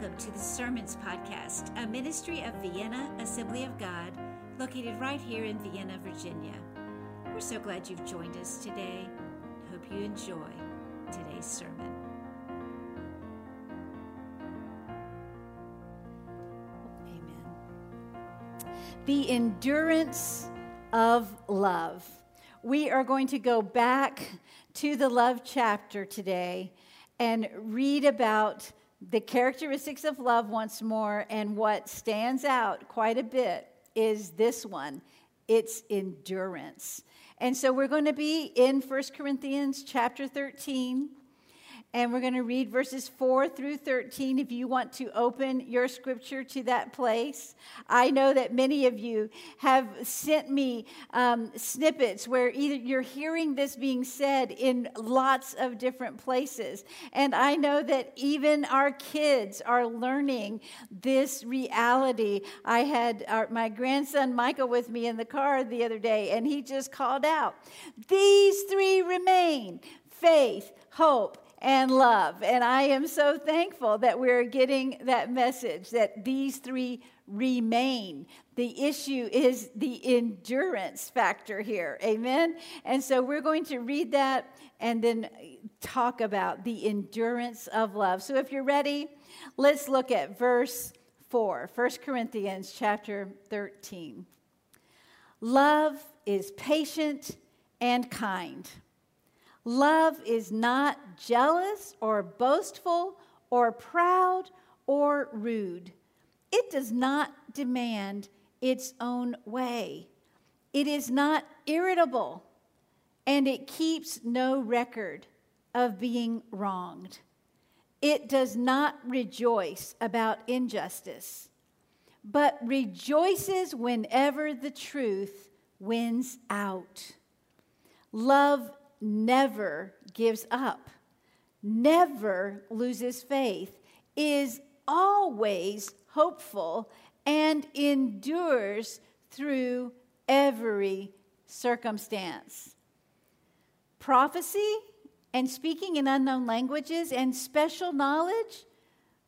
Welcome to the Sermons Podcast, a ministry of Vienna Assembly of God, located right here in Vienna, Virginia. We're so glad you've joined us today. Hope you enjoy today's sermon. Amen. The endurance of love. We are going to go back to the love chapter today and read about the characteristics of love once more. And what stands out quite a bit is this one it's endurance. And so we're going to be in 1 Corinthians chapter 13 and we're going to read verses 4 through 13 if you want to open your scripture to that place. I know that many of you have sent me um, snippets where either you're hearing this being said in lots of different places. And I know that even our kids are learning this reality. I had our, my grandson Michael with me in the car the other day, and he just called out, These three remain faith, hope, and love. And I am so thankful that we're getting that message that these three remain. The issue is the endurance factor here. Amen. And so we're going to read that and then talk about the endurance of love. So if you're ready, let's look at verse 4, 1 Corinthians chapter 13. Love is patient and kind. Love is not jealous or boastful or proud or rude. It does not demand its own way. It is not irritable and it keeps no record of being wronged. It does not rejoice about injustice, but rejoices whenever the truth wins out. Love never gives up, never loses faith, is always hopeful, and endures through every circumstance. Prophecy and speaking in unknown languages and special knowledge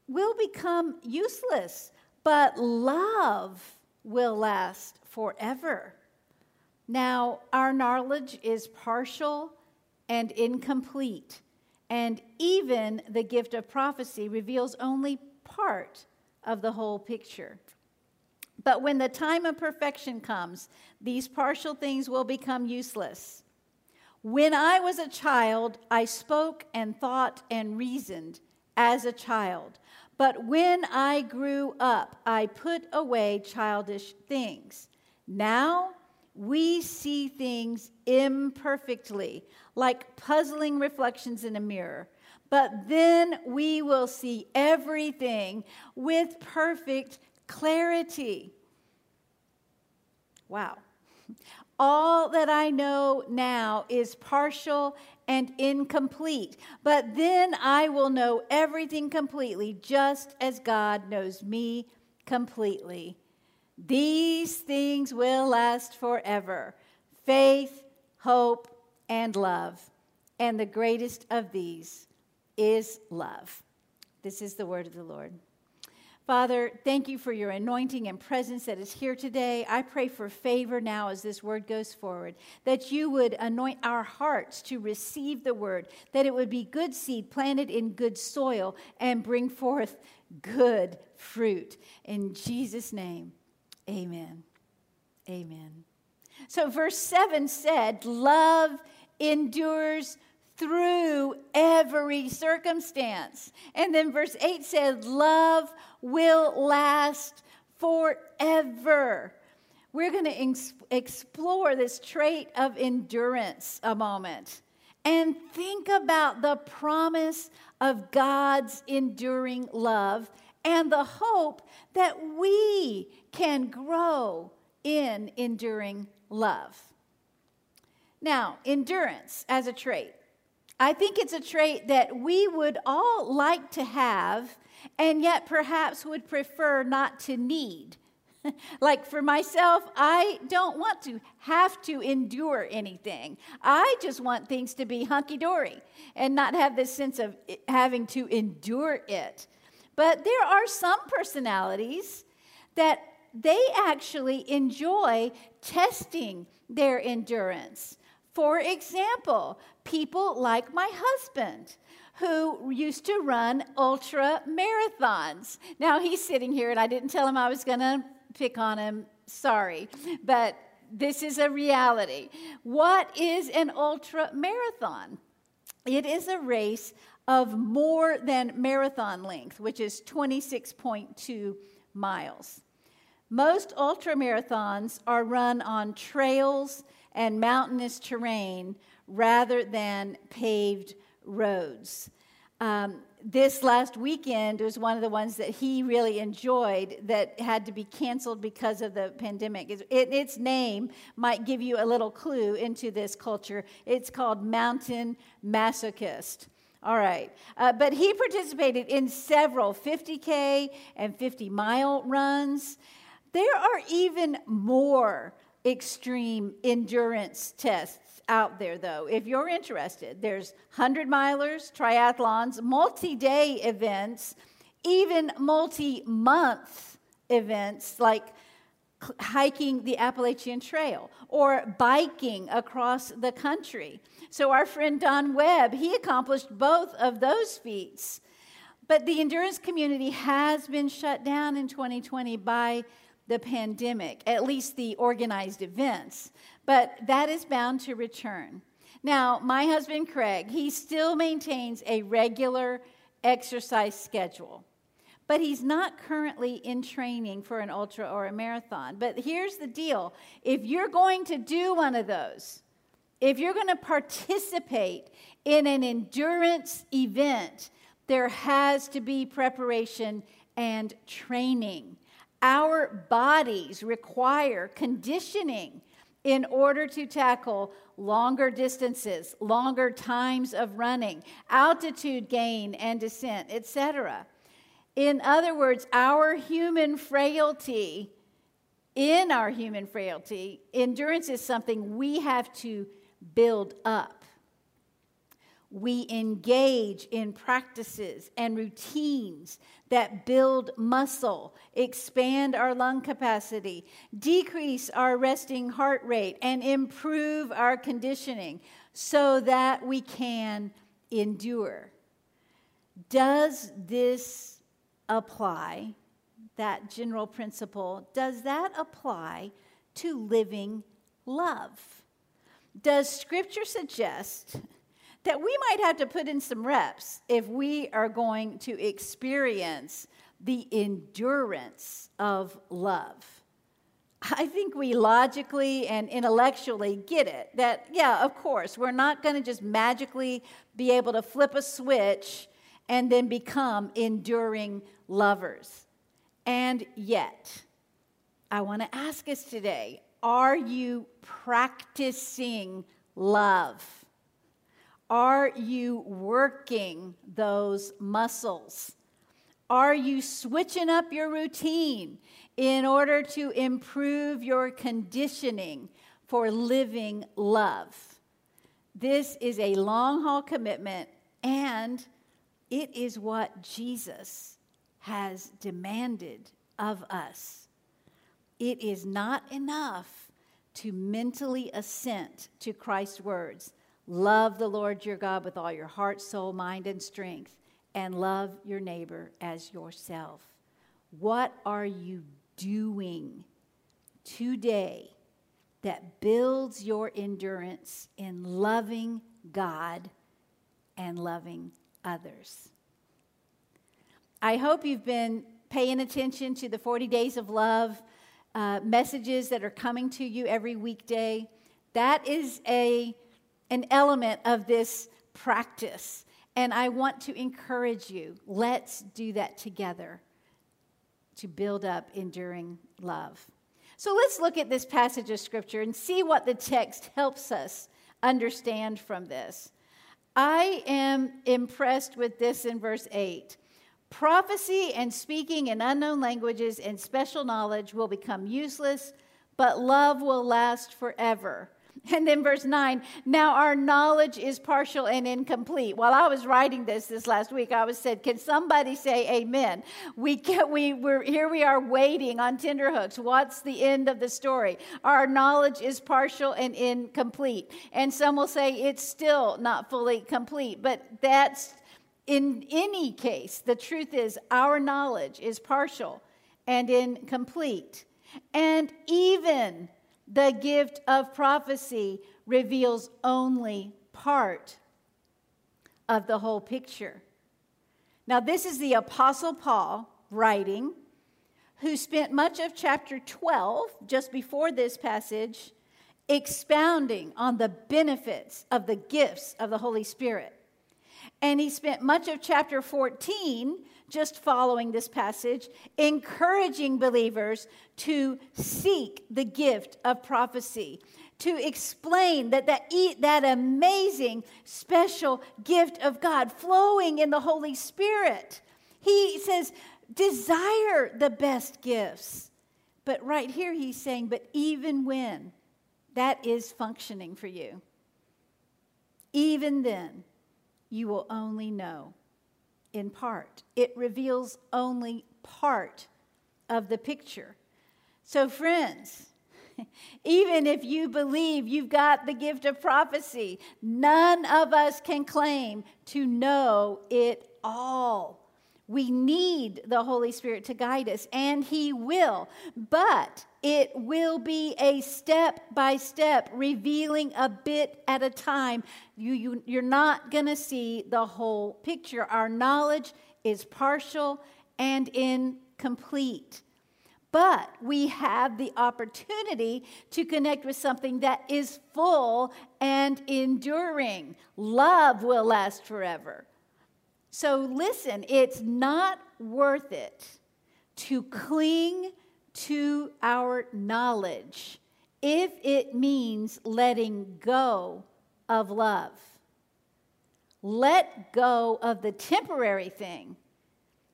will become useless, but love will last forever. Now, our knowledge is partial and incomplete. And even the gift of prophecy reveals only part of the whole picture. But when the time of perfection comes, these partial things will become useless. When I was a child, I spoke and thought and reasoned as a child. But when I grew up, I put away childish things. Now we see things imperfectly, like puzzling reflections in a mirror. But then we will see everything with perfect clarity. Wow. All that I know now is partial and incomplete, but then I will know everything completely, just as God knows me completely. These things will last forever faith, hope, and love. And the greatest of these is love. This is the word of the Lord. Father, thank you for your anointing and presence that is here today. I pray for favor now as this word goes forward, that you would anoint our hearts to receive the word, that it would be good seed planted in good soil and bring forth good fruit. In Jesus' name. Amen. Amen. So, verse 7 said, Love endures through every circumstance. And then verse 8 said, Love will last forever. We're going to ex- explore this trait of endurance a moment and think about the promise of God's enduring love and the hope that we can grow in enduring love. Now, endurance as a trait. I think it's a trait that we would all like to have, and yet perhaps would prefer not to need. like for myself, I don't want to have to endure anything. I just want things to be hunky dory and not have this sense of having to endure it. But there are some personalities that they actually enjoy testing their endurance. For example, people like my husband who used to run ultra marathons. Now he's sitting here, and I didn't tell him I was going to pick on him. Sorry. But this is a reality. What is an ultra marathon? It is a race of more than marathon length, which is 26.2 miles. Most ultra marathons are run on trails and mountainous terrain rather than paved roads. Um, this last weekend was one of the ones that he really enjoyed that had to be canceled because of the pandemic. It, its name might give you a little clue into this culture. It's called Mountain Masochist. All right. Uh, but he participated in several 50K and 50 mile runs. There are even more extreme endurance tests out there, though, if you're interested. There's 100 milers, triathlons, multi day events, even multi month events like hiking the Appalachian Trail or biking across the country. So, our friend Don Webb, he accomplished both of those feats. But the endurance community has been shut down in 2020 by the pandemic, at least the organized events but that is bound to return. Now, my husband Craig, he still maintains a regular exercise schedule, but he's not currently in training for an ultra or a marathon. But here's the deal if you're going to do one of those, if you're going to participate in an endurance event, there has to be preparation and training. Our bodies require conditioning in order to tackle longer distances, longer times of running, altitude gain and descent, etc. In other words, our human frailty, in our human frailty, endurance is something we have to build up we engage in practices and routines that build muscle, expand our lung capacity, decrease our resting heart rate, and improve our conditioning so that we can endure. Does this apply, that general principle, does that apply to living love? Does Scripture suggest? that we might have to put in some reps if we are going to experience the endurance of love. I think we logically and intellectually get it that, yeah, of course, we're not going to just magically be able to flip a switch and then become enduring lovers. And yet, I want to ask us today are you practicing love? Are you working those muscles? Are you switching up your routine in order to improve your conditioning for living love? This is a long haul commitment, and it is what Jesus has demanded of us. It is not enough to mentally assent to Christ's words Love the Lord your God with all your heart, soul, mind, and strength, and love your neighbor as yourself. What are you doing today that builds your endurance in loving God and loving others? I hope you've been paying attention to the 40 Days of Love uh, messages that are coming to you every weekday. That is a an element of this practice. And I want to encourage you let's do that together to build up enduring love. So let's look at this passage of scripture and see what the text helps us understand from this. I am impressed with this in verse 8. Prophecy and speaking in unknown languages and special knowledge will become useless, but love will last forever. And then verse 9, now our knowledge is partial and incomplete. While I was writing this this last week, I was said, can somebody say amen? We get, we, we're, here we are waiting on tenterhooks. What's the end of the story? Our knowledge is partial and incomplete. And some will say it's still not fully complete, but that's in any case, the truth is our knowledge is partial and incomplete. And even the gift of prophecy reveals only part of the whole picture. Now, this is the Apostle Paul writing, who spent much of chapter 12, just before this passage, expounding on the benefits of the gifts of the Holy Spirit. And he spent much of chapter 14 just following this passage, encouraging believers to seek the gift of prophecy, to explain that that, that amazing, special gift of God flowing in the Holy Spirit. He says, desire the best gifts. But right here, he's saying, but even when that is functioning for you, even then, you will only know in part. It reveals only part of the picture. So, friends, even if you believe you've got the gift of prophecy, none of us can claim to know it all. We need the Holy Spirit to guide us, and He will. But it will be a step by step, revealing a bit at a time. You, you, you're not going to see the whole picture. Our knowledge is partial and incomplete. But we have the opportunity to connect with something that is full and enduring. Love will last forever. So listen, it's not worth it to cling to our knowledge if it means letting go of love. Let go of the temporary thing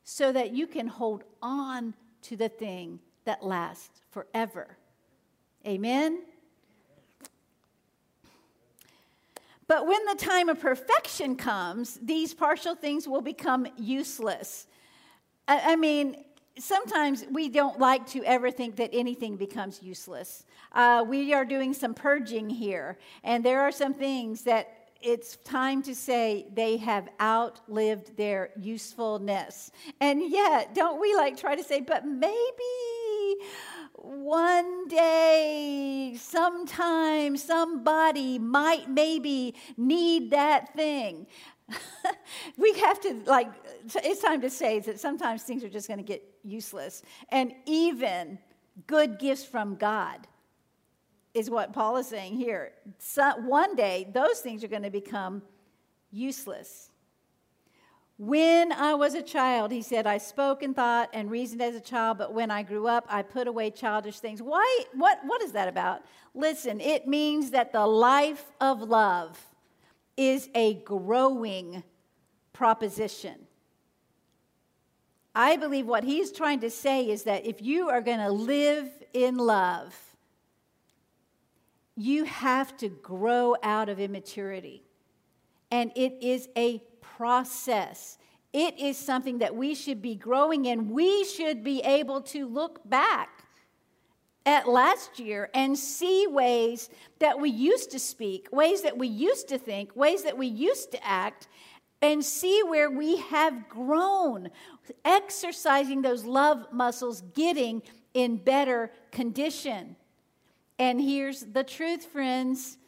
so that you can hold on to the thing that lasts forever. Amen? But when the time of perfection comes, these partial things will become useless. I, mean, sometimes we don't like to ever think that anything becomes useless. Uh, we are doing some purging here, and there are some things that it's time to say they have outlived their usefulness. And yet, don't we like try to say, but maybe one day, sometime, somebody might maybe need that thing. we have to, like, it's time to say that sometimes things are just going to get useless. And even good gifts from God is what Paul is saying here. So one day, those things are going to become useless. When I was a child, he said, I spoke and thought and reasoned as a child, but when I grew up, I put away childish things. Why? What, what is that about? Listen, it means that the life of love is a growing proposition. I believe what he's trying to say is that if you are going to live in love, you have to grow out of immaturity. And it is a process. It is something that we should be growing in. We should be able to look back at last year and see ways that we used to speak, ways that we used to think, ways that we used to act, and see where we have grown, exercising those love muscles, getting in better condition. And here's the truth, friends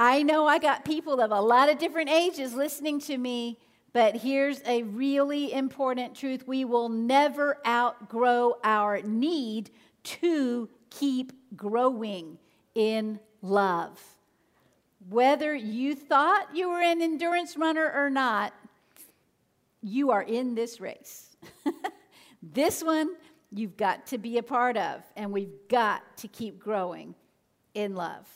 I know I got people of a lot of different ages listening to me, but here's a really important truth. We will never outgrow our need to keep growing in love. Whether you thought you were an endurance runner or not, you are in this race. this one you've got to be a part of, and we've got to keep growing in love.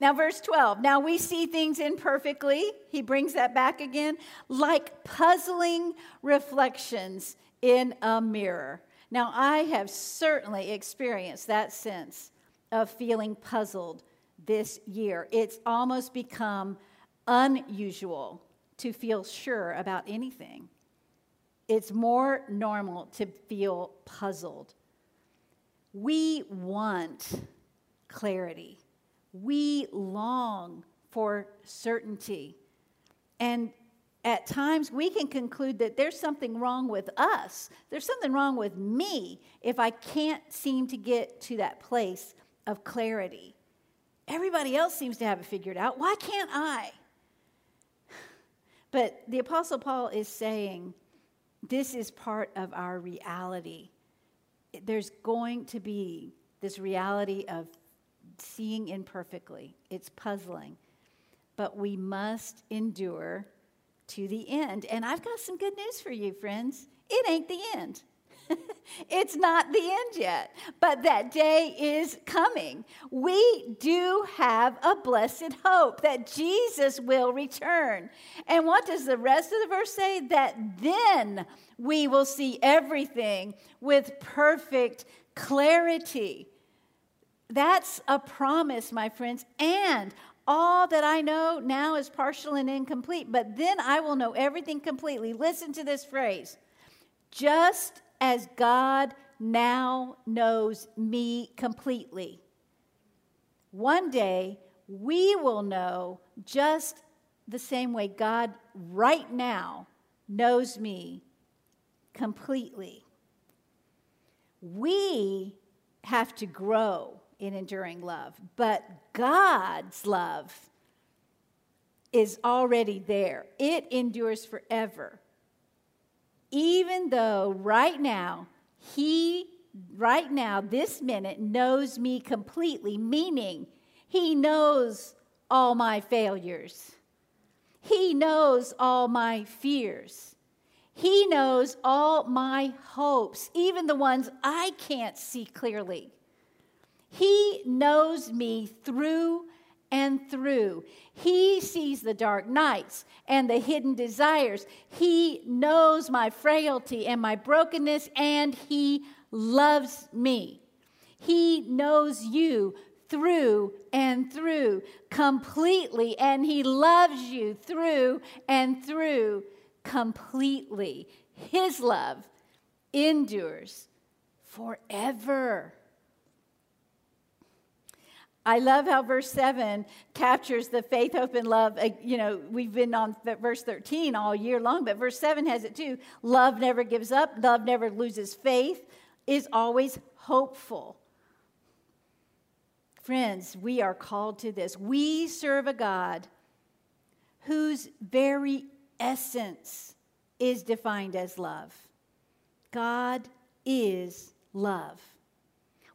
Now, verse 12. Now we see things imperfectly. He brings that back again, like puzzling reflections in a mirror. Now, I have certainly experienced that sense of feeling puzzled this year. It's almost become unusual to feel sure about anything. It's more normal to feel puzzled. We want clarity. We long for certainty. And at times we can conclude that there's something wrong with us. There's something wrong with me if I can't seem to get to that place of clarity. Everybody else seems to have it figured out. Why can't I? But the Apostle Paul is saying this is part of our reality. There's going to be this reality of seeing imperfectly, it's puzzling, but we must endure to the end. And I've got some good news for you, friends. It ain't the end. It's not the end yet, but that day is coming. We do have a blessed hope that Jesus will return. And what does the rest of the verse say? That then we will see everything with perfect clarity. That's a promise, my friends. And all that I know now is partial and incomplete, but then I will know everything completely. Listen to this phrase just as God now knows me completely. One day, we will know just the same way God right now knows me completely. We have to grow in enduring love. But God's love is already there, it endures forever. Even though right now, He, right now, this minute, knows me completely, meaning He knows all my failures, He knows all my fears. He knows all my hopes, even the ones I can't see clearly. He knows me through and through. He sees the dark nights and the hidden desires. He knows my frailty and my brokenness, and He loves me. He knows you through and through completely, and He loves you through and through completely. His love endures forever. I love how verse 7 captures the faith, hope, and love. Uh, you know, we've been on verse 13 all year long, but verse 7 has it too. Love never gives up, love never loses faith, is always hopeful. Friends, we are called to this. We serve a God whose very essence is defined as love. God is love.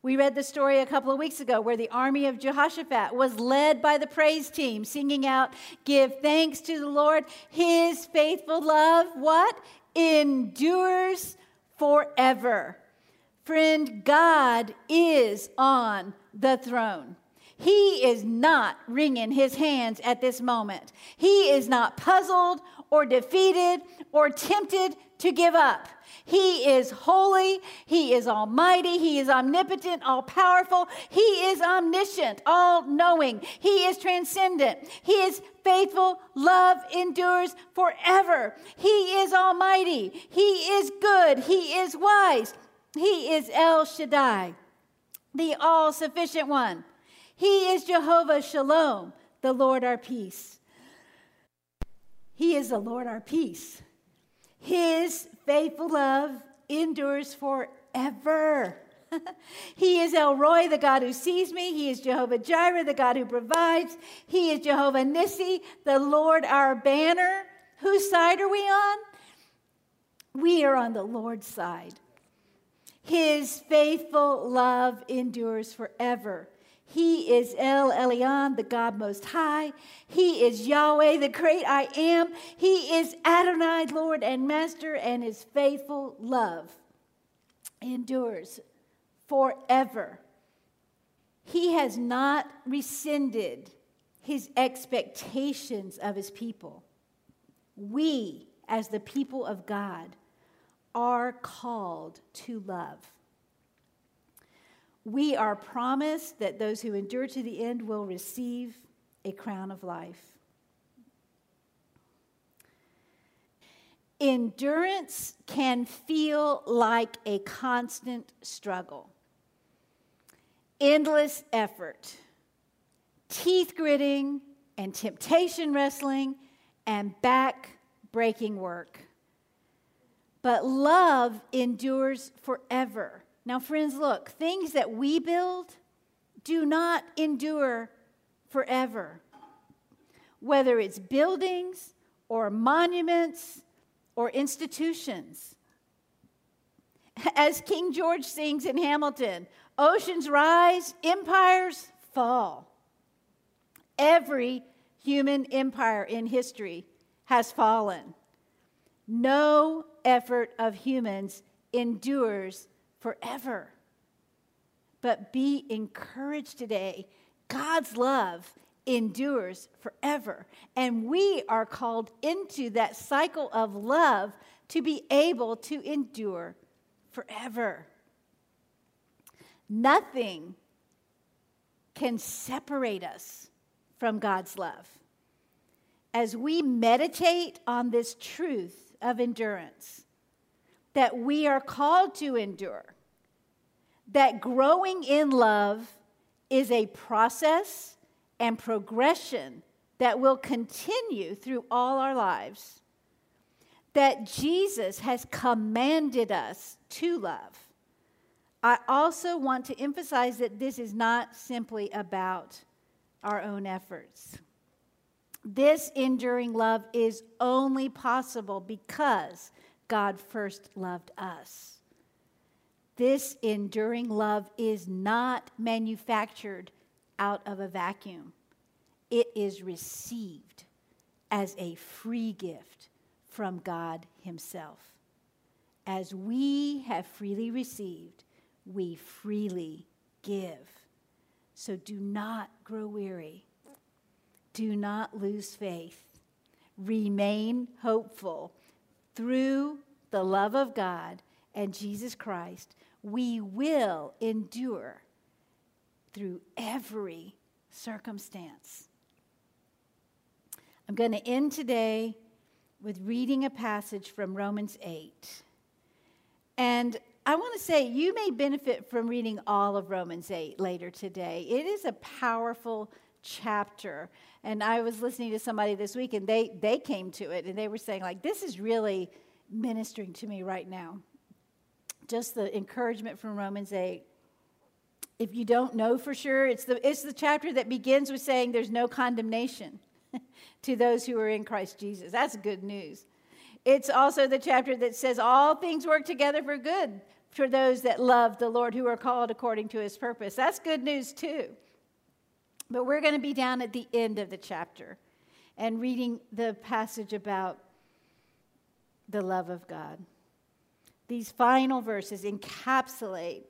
We read the story a couple of weeks ago where the army of Jehoshaphat was led by the praise team, singing out, Give thanks to the Lord. His faithful love, what? Endures forever. Friend, God is on the throne. He is not wringing his hands at this moment. He is not puzzled or defeated or tempted to give up. He is holy. He is almighty. He is omnipotent, all powerful. He is omniscient, all knowing. He is transcendent. He is faithful. Love endures forever. He is almighty. He is good. He is wise. He is El Shaddai, the all sufficient one. He is Jehovah Shalom, the Lord our peace. He is the Lord our peace. His faithful love endures forever. he is El Roi, the God who sees me. He is Jehovah Jireh, the God who provides. He is Jehovah Nissi, the Lord our banner. Whose side are we on? We are on the Lord's side. His faithful love endures forever. He is El Elyon, the God Most High. He is Yahweh, the great I am. He is Adonai, Lord and Master, and his faithful love endures forever. He has not rescinded his expectations of his people. We, as the people of God, are called to love. We are promised that those who endure to the end will receive a crown of life. Endurance can feel like a constant struggle, endless effort, teeth gritting, and temptation wrestling, and back breaking work. But love endures forever. Now, friends, look, things that we build do not endure forever. Whether it's buildings or monuments or institutions. As King George sings in Hamilton, oceans rise, empires fall. Every human empire in history has fallen. No effort of humans endures forever. But be encouraged today. God's love endures forever. And we are called into that cycle of love to be able to endure forever. Nothing can separate us from God's love. As we meditate on this truth of endurance, that we are called to endure, that growing in love is a process and progression that will continue through all our lives, that Jesus has commanded us to love. I also want to emphasize that this is not simply about our own efforts. This enduring love is only possible because God first loved us. This enduring love is not manufactured out of a vacuum, it is received as a free gift from God Himself. As we have freely received, we freely give. So do not grow weary. Do not lose faith. Remain hopeful. Through the love of God and Jesus Christ, we will endure through every circumstance. I'm going to end today with reading a passage from Romans 8. And I want to say you may benefit from reading all of Romans 8 later today. It is a powerful chapter. And I was listening to somebody this week and they, they came to it and they were saying, like, this is really ministering to me right now. Just the encouragement from Romans 8. If you don't know for sure, it's the, it's the chapter that begins with saying there's no condemnation to those who are in Christ Jesus. That's good news. It's also the chapter that says all things work together for good for those that love the Lord who are called according to his purpose. That's good news too. But we're going to be down at the end of the chapter and reading the passage about the love of God. These final verses encapsulate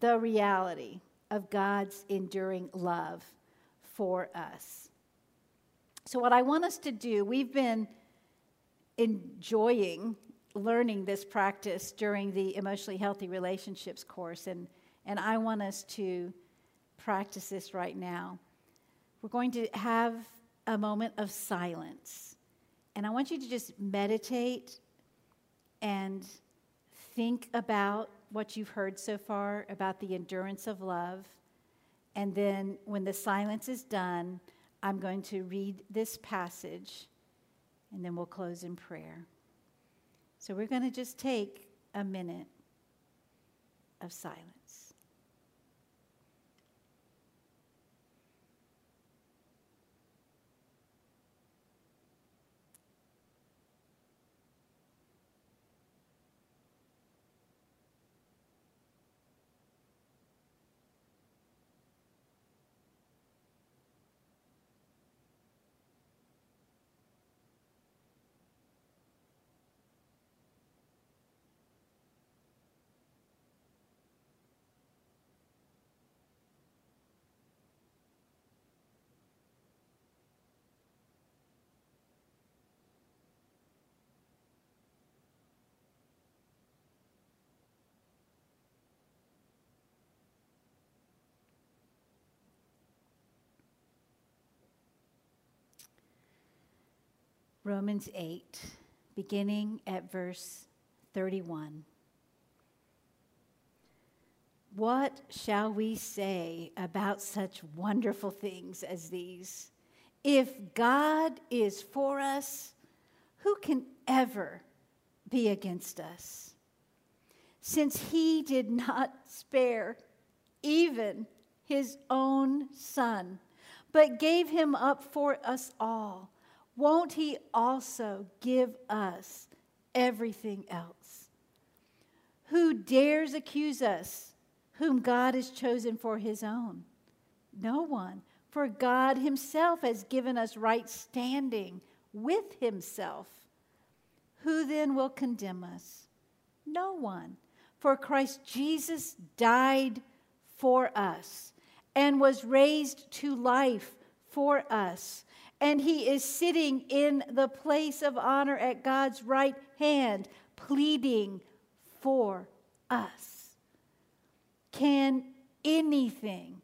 the reality of God's enduring love for us. So, what I want us to do, we've been enjoying learning this practice during the emotionally healthy relationships course, and, and I want us to practice this right now. We're going to have a moment of silence, and I want you to just meditate and think about what you've heard so far about the endurance of love. And then, when the silence is done, I'm going to read this passage, and then we'll close in prayer. So we're going to just take a minute of silence. Romans 8, beginning at verse 31. What shall we say about such wonderful things as these? If God is for us, who can ever be against us? Since he did not spare even his own son, but gave him up for us all won't He also give us everything else? Who dares accuse us, whom God has chosen for His own? No one, for God Himself has given us right standing with Himself. Who then will condemn us? No one. For Christ Jesus died for us and was raised to life for us and he is sitting in the place of honor at God's right hand, pleading for us. Can anything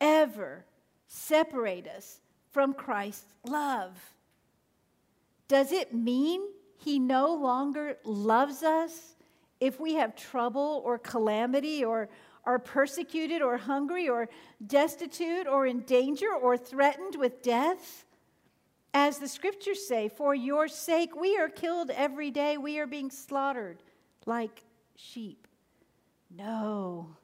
ever separate us from Christ's love? Does it mean he no longer loves us if we have trouble or calamity or are persecuted or hungry or destitute or in danger or threatened with death? As the scriptures say, for your sake we are killed every day, we are being slaughtered like sheep. No.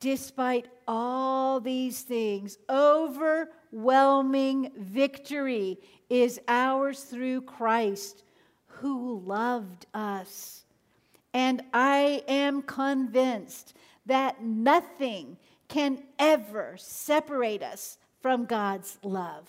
Despite all these things, overwhelming victory is ours through Christ who loved us. And I am convinced that nothing can ever separate us from God's love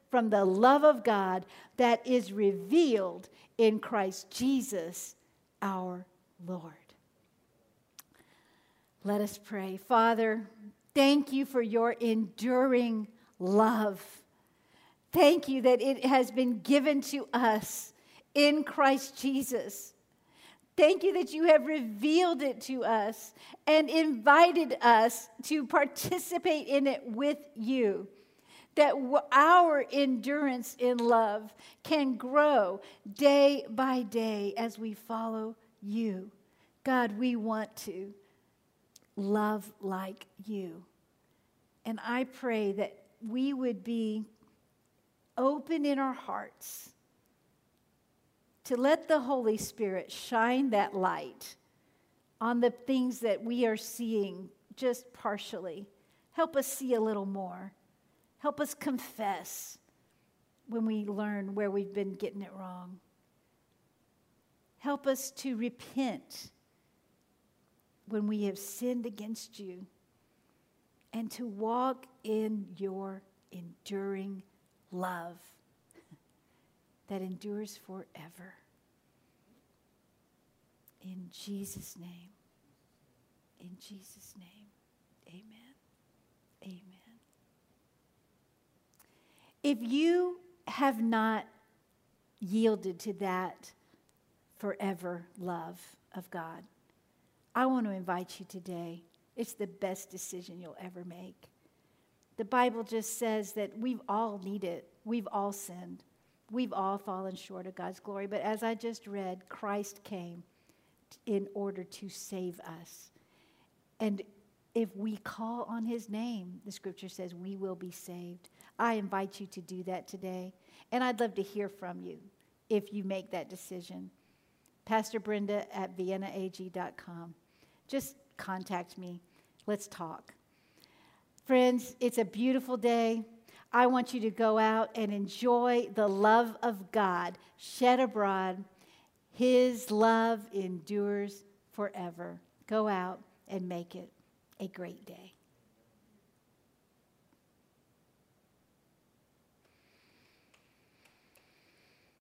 from the love of God that is revealed in Christ Jesus our Lord. Let us pray. Father, thank you for your enduring love. Thank you that it has been given to us in Christ Jesus. Thank you that you have revealed it to us and invited us to participate in it with you that our endurance in love can grow day by day as we follow you. God, we want to love like you. And I pray that we would be open in our hearts to let the Holy Spirit shine that light on the things that we are seeing just partially. Help us see a little more. Help us confess when we learn where we've been getting it wrong. Help us to repent when we have sinned against you and to walk in your enduring love that endures forever. In Jesus' name. In Jesus' name. Amen. If you have not yielded to that forever love of God, I want to invite you today. It's the best decision you'll ever make. The Bible just says that we've all needed, we've all sinned, we've all fallen short of God's glory. But as I just read, Christ came in order to save us. And if we call on his name, the scripture says we will be saved. I invite you to do that today. And I'd love to hear from you if you make that decision. Pastor Brenda at viennaag.com. Just contact me. Let's talk. Friends, it's a beautiful day. I want you to go out and enjoy the love of God shed abroad. His love endures forever. Go out and make it a great day.